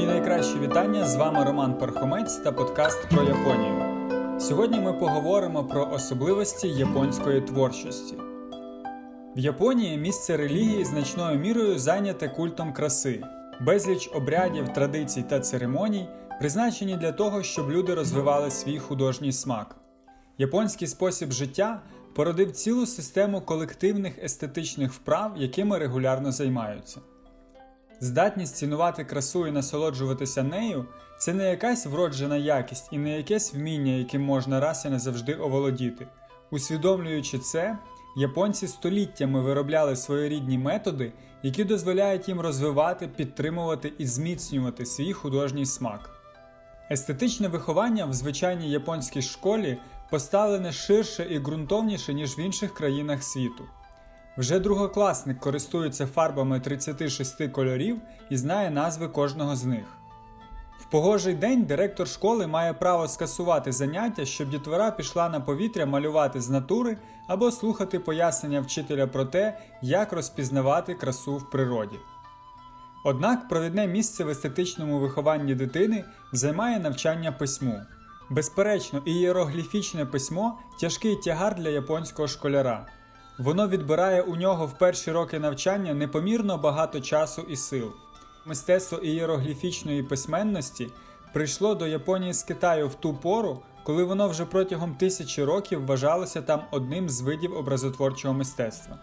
Мої найкращі вітання з вами Роман Пархомець та подкаст про Японію. Сьогодні ми поговоримо про особливості японської творчості. В Японії місце релігії значною мірою зайняте культом краси, безліч обрядів, традицій та церемоній, призначені для того, щоб люди розвивали свій художній смак. Японський спосіб життя породив цілу систему колективних естетичних вправ, якими регулярно займаються. Здатність цінувати красу і насолоджуватися нею це не якась вроджена якість і не якесь вміння, яким можна раз і назавжди оволодіти. Усвідомлюючи це, японці століттями виробляли своєрідні методи, які дозволяють їм розвивати, підтримувати і зміцнювати свій художній смак. Естетичне виховання в звичайній японській школі поставлене ширше і ґрунтовніше, ніж в інших країнах світу. Вже другокласник користується фарбами 36 кольорів і знає назви кожного з них. В погожий день директор школи має право скасувати заняття, щоб дітвора пішла на повітря малювати з натури або слухати пояснення вчителя про те, як розпізнавати красу в природі. Однак провідне місце в естетичному вихованні дитини займає навчання письму. Безперечно, ієрогліфічне письмо тяжкий тягар для японського школяра. Воно відбирає у нього в перші роки навчання непомірно багато часу і сил. Мистецтво ієрогліфічної письменності прийшло до Японії з Китаю в ту пору, коли воно вже протягом тисячі років вважалося там одним з видів образотворчого мистецтва.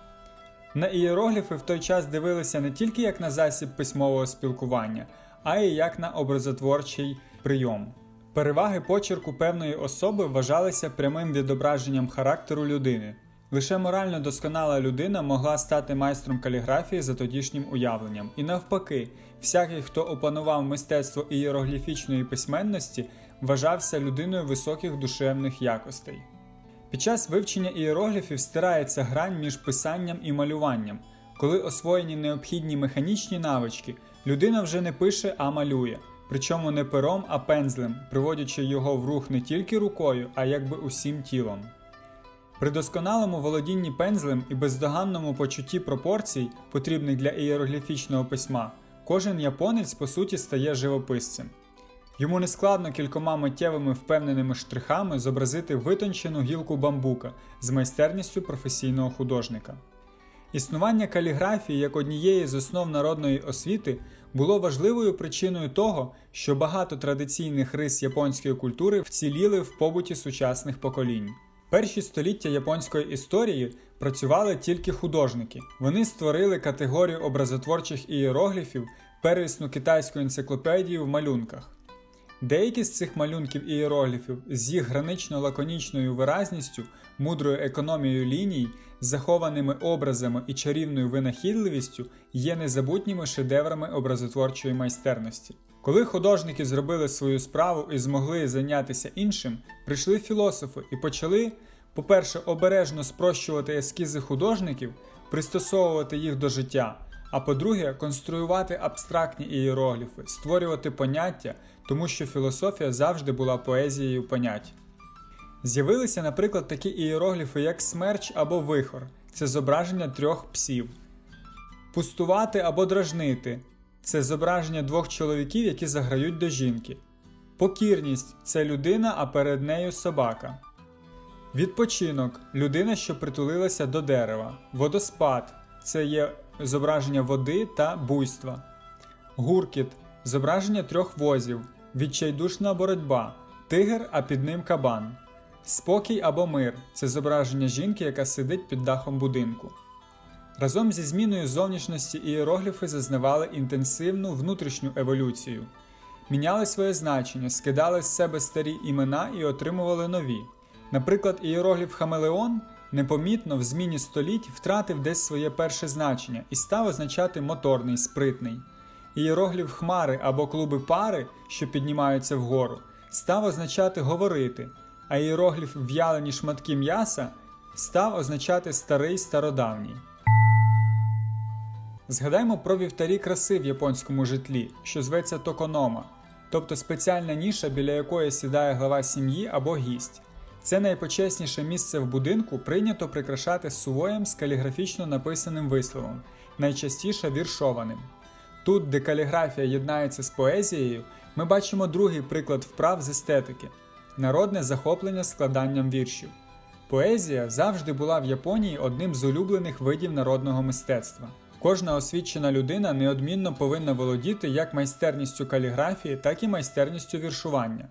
На ієрогліфи в той час дивилися не тільки як на засіб письмового спілкування, а й як на образотворчий прийом. Переваги почерку певної особи вважалися прямим відображенням характеру людини. Лише морально досконала людина могла стати майстром каліграфії за тодішнім уявленням, і навпаки, всякий, хто опанував мистецтво ієрогліфічної письменності, вважався людиною високих душевних якостей. Під час вивчення ієрогліфів стирається грань між писанням і малюванням. Коли освоєні необхідні механічні навички, людина вже не пише, а малює, причому не пером, а пензлем, приводячи його в рух не тільки рукою, а якби усім тілом. При досконалому володінні пензлем і бездоганному почутті пропорцій, потрібних для ієрогліфічного письма, кожен японець по суті стає живописцем. Йому не складно кількома миттєвими впевненими штрихами зобразити витончену гілку бамбука з майстерністю професійного художника. Існування каліграфії як однієї з основ народної освіти було важливою причиною того, що багато традиційних рис японської культури вціліли в побуті сучасних поколінь. Перші століття японської історії працювали тільки художники. Вони створили категорію образотворчих ієрогліфів, первісну китайську енциклопедію в малюнках. Деякі з цих малюнків ієрогліфів з їх гранично лаконічною виразністю, мудрою економією ліній, захованими образами і чарівною винахідливістю є незабутніми шедеврами образотворчої майстерності. Коли художники зробили свою справу і змогли зайнятися іншим, прийшли філософи і почали, по-перше, обережно спрощувати ескізи художників, пристосовувати їх до життя, а по-друге, конструювати абстрактні ієрогліфи, створювати поняття, тому що філософія завжди була поезією понять. З'явилися, наприклад, такі ієрогліфи, як смерч або вихор це зображення трьох псів, пустувати або дражнити це зображення двох чоловіків, які заграють до жінки. Покірність це людина, а перед нею собака. Відпочинок людина, що притулилася до дерева. Водоспад це є зображення води та буйства. Гуркіт зображення трьох возів. Відчайдушна боротьба. Тигр, а під ним кабан. Спокій або мир це зображення жінки, яка сидить під дахом будинку. Разом зі зміною зовнішності ієрогліфи зазнавали інтенсивну внутрішню еволюцію, міняли своє значення, скидали з себе старі імена і отримували нові. Наприклад, ієрогліф Хамелеон непомітно в зміні століть втратив десь своє перше значення і став означати моторний, спритний. Ієрогліф хмари або клуби пари, що піднімаються вгору, став означати говорити, а ієрогліф в'ялені шматки м'яса став означати старий стародавній. Згадаймо про вівтарі краси в японському житлі, що зветься токонома, тобто спеціальна ніша, біля якої сідає глава сім'ї або гість. Це найпочесніше місце в будинку прийнято прикрашати сувоєм з каліграфічно написаним висловом, найчастіше віршованим. Тут, де каліграфія єднається з поезією, ми бачимо другий приклад вправ з естетики народне захоплення складанням віршів. Поезія завжди була в Японії одним з улюблених видів народного мистецтва. Кожна освічена людина неодмінно повинна володіти як майстерністю каліграфії, так і майстерністю віршування.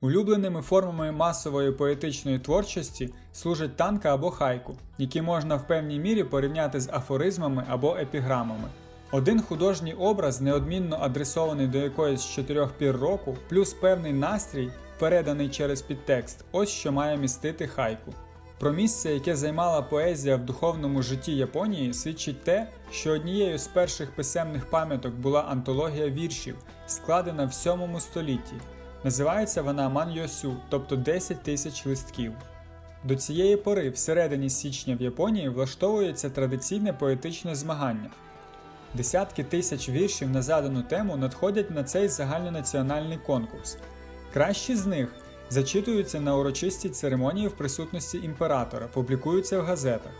Улюбленими формами масової поетичної творчості служать танка або хайку, які можна в певній мірі порівняти з афоризмами або епіграмами. Один художній образ, неодмінно адресований до якоїсь з чотирьох пір року, плюс певний настрій, переданий через підтекст, ось що має містити хайку. Про місце, яке займала поезія в духовному житті Японії, свідчить те, що однією з перших писемних пам'яток була антологія віршів, складена в 7 столітті. Називається вона Маньйосю, тобто 10 тисяч листків. До цієї пори, всередині січня в Японії, влаштовується традиційне поетичне змагання. Десятки тисяч віршів на задану тему надходять на цей загальнонаціональний конкурс. Кращі з них зачитуються на урочистій церемонії в присутності імператора, публікуються в газетах.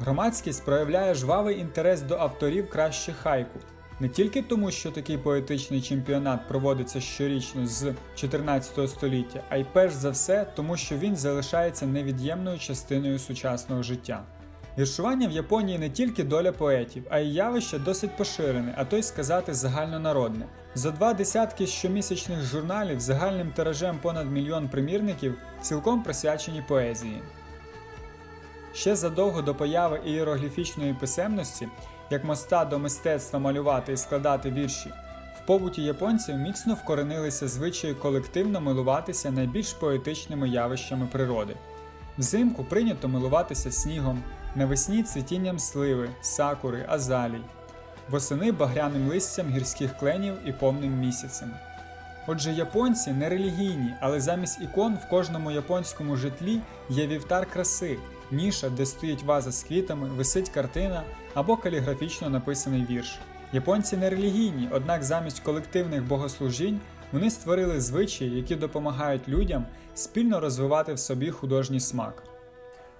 Громадськість проявляє жвавий інтерес до авторів краще хайку, не тільки тому, що такий поетичний чемпіонат проводиться щорічно з 14 століття, а й перш за все, тому що він залишається невід'ємною частиною сучасного життя. Віршування в Японії не тільки доля поетів, а й явище досить поширене, а то й сказати загальнонародне. За два десятки щомісячних журналів загальним тиражем понад мільйон примірників цілком присвячені поезії. Ще задовго до появи ієрогліфічної писемності, як моста до мистецтва малювати і складати вірші, в побуті японців міцно вкоренилися звичаї колективно милуватися найбільш поетичними явищами природи. Взимку прийнято милуватися снігом, навесні цвітінням сливи, сакури, азалій, восени багряним листям гірських кленів і повним місяцем. Отже, японці не релігійні, але замість ікон в кожному японському житлі є вівтар краси, ніша, де стоїть ваза з квітами, висить картина або каліграфічно написаний вірш. Японці не релігійні, однак замість колективних богослужінь вони створили звичаї, які допомагають людям спільно розвивати в собі художній смак.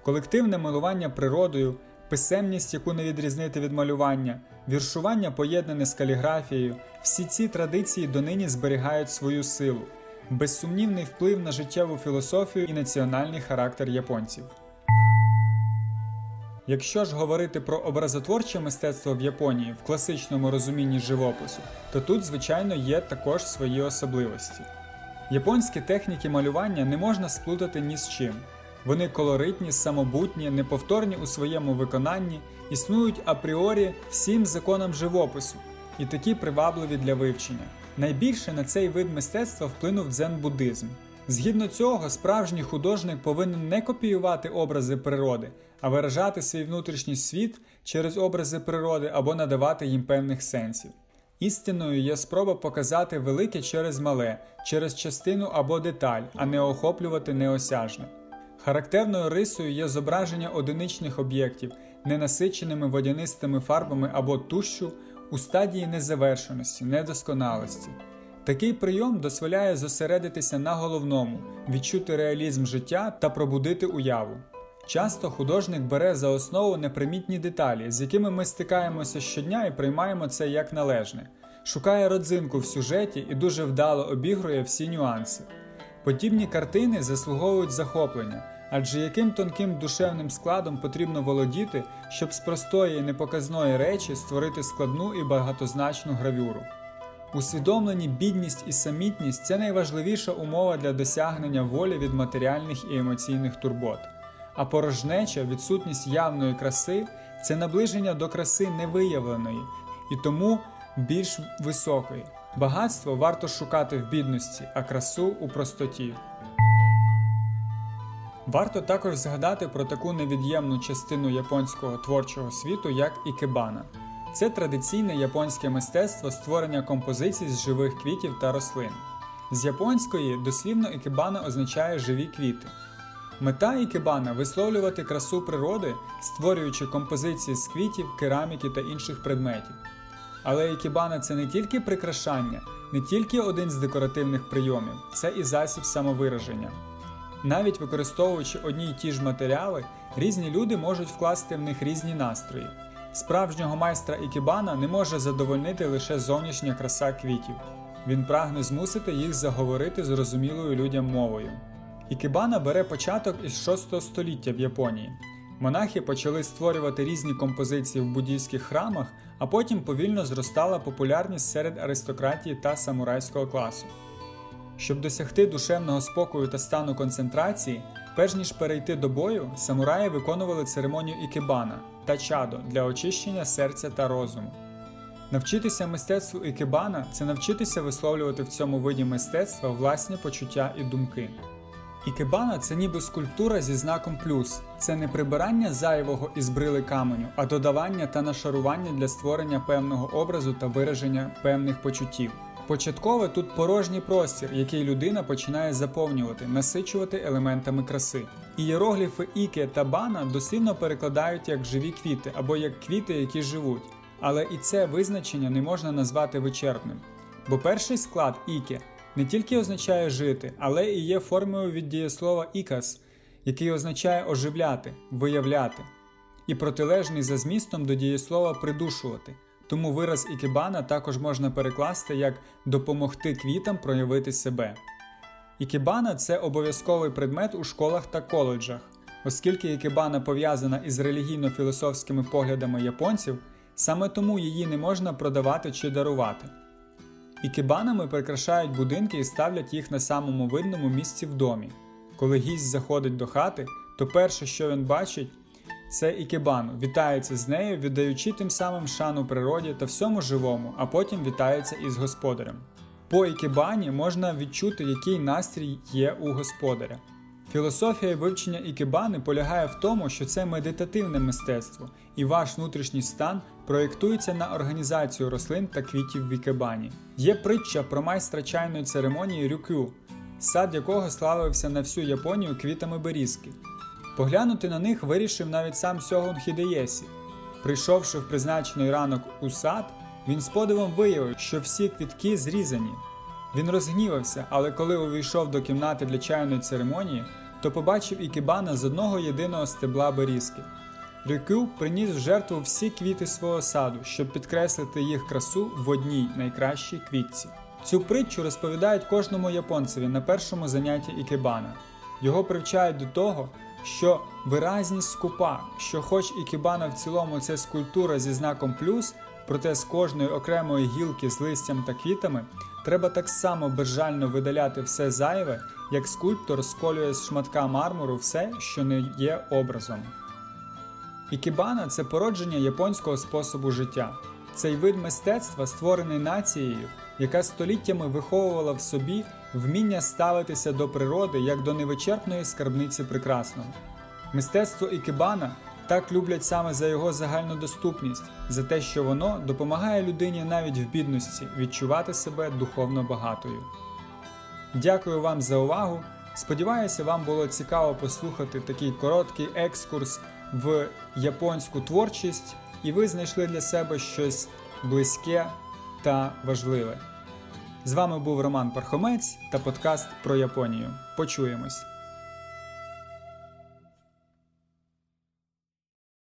Колективне милування природою, писемність, яку не відрізнити від малювання, віршування, поєднане з каліграфією, всі ці традиції донині зберігають свою силу, безсумнівний вплив на життєву філософію і національний характер японців. Якщо ж говорити про образотворче мистецтво в Японії в класичному розумінні живопису, то тут, звичайно, є також свої особливості. Японські техніки малювання не можна сплутати ні з чим. Вони колоритні, самобутні, неповторні у своєму виконанні, існують апріорі всім законам живопису і такі привабливі для вивчення. Найбільше на цей вид мистецтва вплинув дзен-буддизм. Згідно цього, справжній художник повинен не копіювати образи природи, а виражати свій внутрішній світ через образи природи або надавати їм певних сенсів. Істиною є спроба показати велике через мале, через частину або деталь, а не охоплювати неосяжне. Характерною рисою є зображення одиничних об'єктів, ненасиченими водянистими фарбами або тущу у стадії незавершеності, недосконалості. Такий прийом дозволяє зосередитися на головному, відчути реалізм життя та пробудити уяву. Часто художник бере за основу непримітні деталі, з якими ми стикаємося щодня і приймаємо це як належне, шукає родзинку в сюжеті і дуже вдало обігрує всі нюанси. Подібні картини заслуговують захоплення, адже яким тонким душевним складом потрібно володіти, щоб з простої і непоказної речі створити складну і багатозначну гравюру. Усвідомлені бідність і самітність це найважливіша умова для досягнення волі від матеріальних і емоційних турбот. А порожнеча, відсутність явної краси це наближення до краси невиявленої і тому більш високої. Багатство варто шукати в бідності, а красу у простоті. Варто також згадати про таку невід'ємну частину японського творчого світу, як ікебана. Це традиційне японське мистецтво створення композицій з живих квітів та рослин. З японської дослівно ікебана означає живі квіти. Мета ікебана висловлювати красу природи, створюючи композиції з квітів, кераміки та інших предметів. Але ікебана це не тільки прикрашання, не тільки один з декоративних прийомів, це і засіб самовираження. Навіть використовуючи одні й ті ж матеріали, різні люди можуть вкласти в них різні настрої. Справжнього майстра ікебана не може задовольнити лише зовнішня краса квітів. Він прагне змусити їх заговорити зрозумілою людям мовою. Ікебана бере початок із 6 століття в Японії. Монахи почали створювати різні композиції в буддійських храмах, а потім повільно зростала популярність серед аристократії та самурайського класу. Щоб досягти душевного спокою та стану концентрації, перш ніж перейти до бою, самураї виконували церемонію ікебана та чадо для очищення серця та розуму. Навчитися мистецтву ікебана це навчитися висловлювати в цьому виді мистецтва власні почуття і думки. Ікебана це ніби скульптура зі знаком плюс. Це не прибирання зайвого із брили каменю, а додавання та нашарування для створення певного образу та вираження певних почуттів. Початково тут порожній простір, який людина починає заповнювати, насичувати елементами краси. Ієрогліфи іке та бана дослівно перекладають як живі квіти або як квіти, які живуть. Але і це визначення не можна назвати вичерпним. Бо перший склад іке не тільки означає жити, але і є формою від дієслова ікас, який означає оживляти, виявляти, і протилежний за змістом до дієслова придушувати. Тому вираз ікебана також можна перекласти як допомогти квітам проявити себе. Ікебана це обов'язковий предмет у школах та коледжах, оскільки ікебана пов'язана із релігійно-філософськими поглядами японців, саме тому її не можна продавати чи дарувати. Ікебанами прикрашають будинки і ставлять їх на самому видному місці в домі. Коли гість заходить до хати, то перше, що він бачить, це ікебану, вітається з нею, віддаючи тим самим шану природі та всьому живому, а потім вітається із господарем. По ікебані можна відчути, який настрій є у господаря. Філософія вивчення ікебани полягає в тому, що це медитативне мистецтво, і ваш внутрішній стан проєктується на організацію рослин та квітів в ікебані. Є притча про майстра чайної церемонії Рюкю, сад якого славився на всю Японію квітами берізки. Поглянути на них вирішив навіть сам Сьогун Хідеєсі. Прийшовши в призначений ранок у сад, він з подивом виявив, що всі квітки зрізані. Він розгнівався, але коли увійшов до кімнати для чайної церемонії, то побачив ікебана з одного єдиного стебла берізки. Рюкю приніс в жертву всі квіти свого саду, щоб підкреслити їх красу в одній найкращій квітці. Цю притчу розповідають кожному японцеві на першому занятті ікебана. Його привчають до того, що виразність скупа, що, хоч ікебана в цілому це скульптура зі знаком плюс, проте з кожної окремої гілки з листям та квітами треба так само безжально видаляти все зайве, як скульптор сколює з шматка мармуру все, що не є образом. Ікебана це породження японського способу життя. Цей вид мистецтва створений нацією, яка століттями виховувала в собі вміння ставитися до природи як до невичерпної скарбниці прекрасного. Мистецтво ікебана так люблять саме за його загальну доступність, за те, що воно допомагає людині навіть в бідності відчувати себе духовно багатою. Дякую вам за увагу. Сподіваюся, вам було цікаво послухати такий короткий екскурс в японську творчість, і ви знайшли для себе щось близьке та важливе. З вами був Роман Пархомець та подкаст про Японію. Почуємось!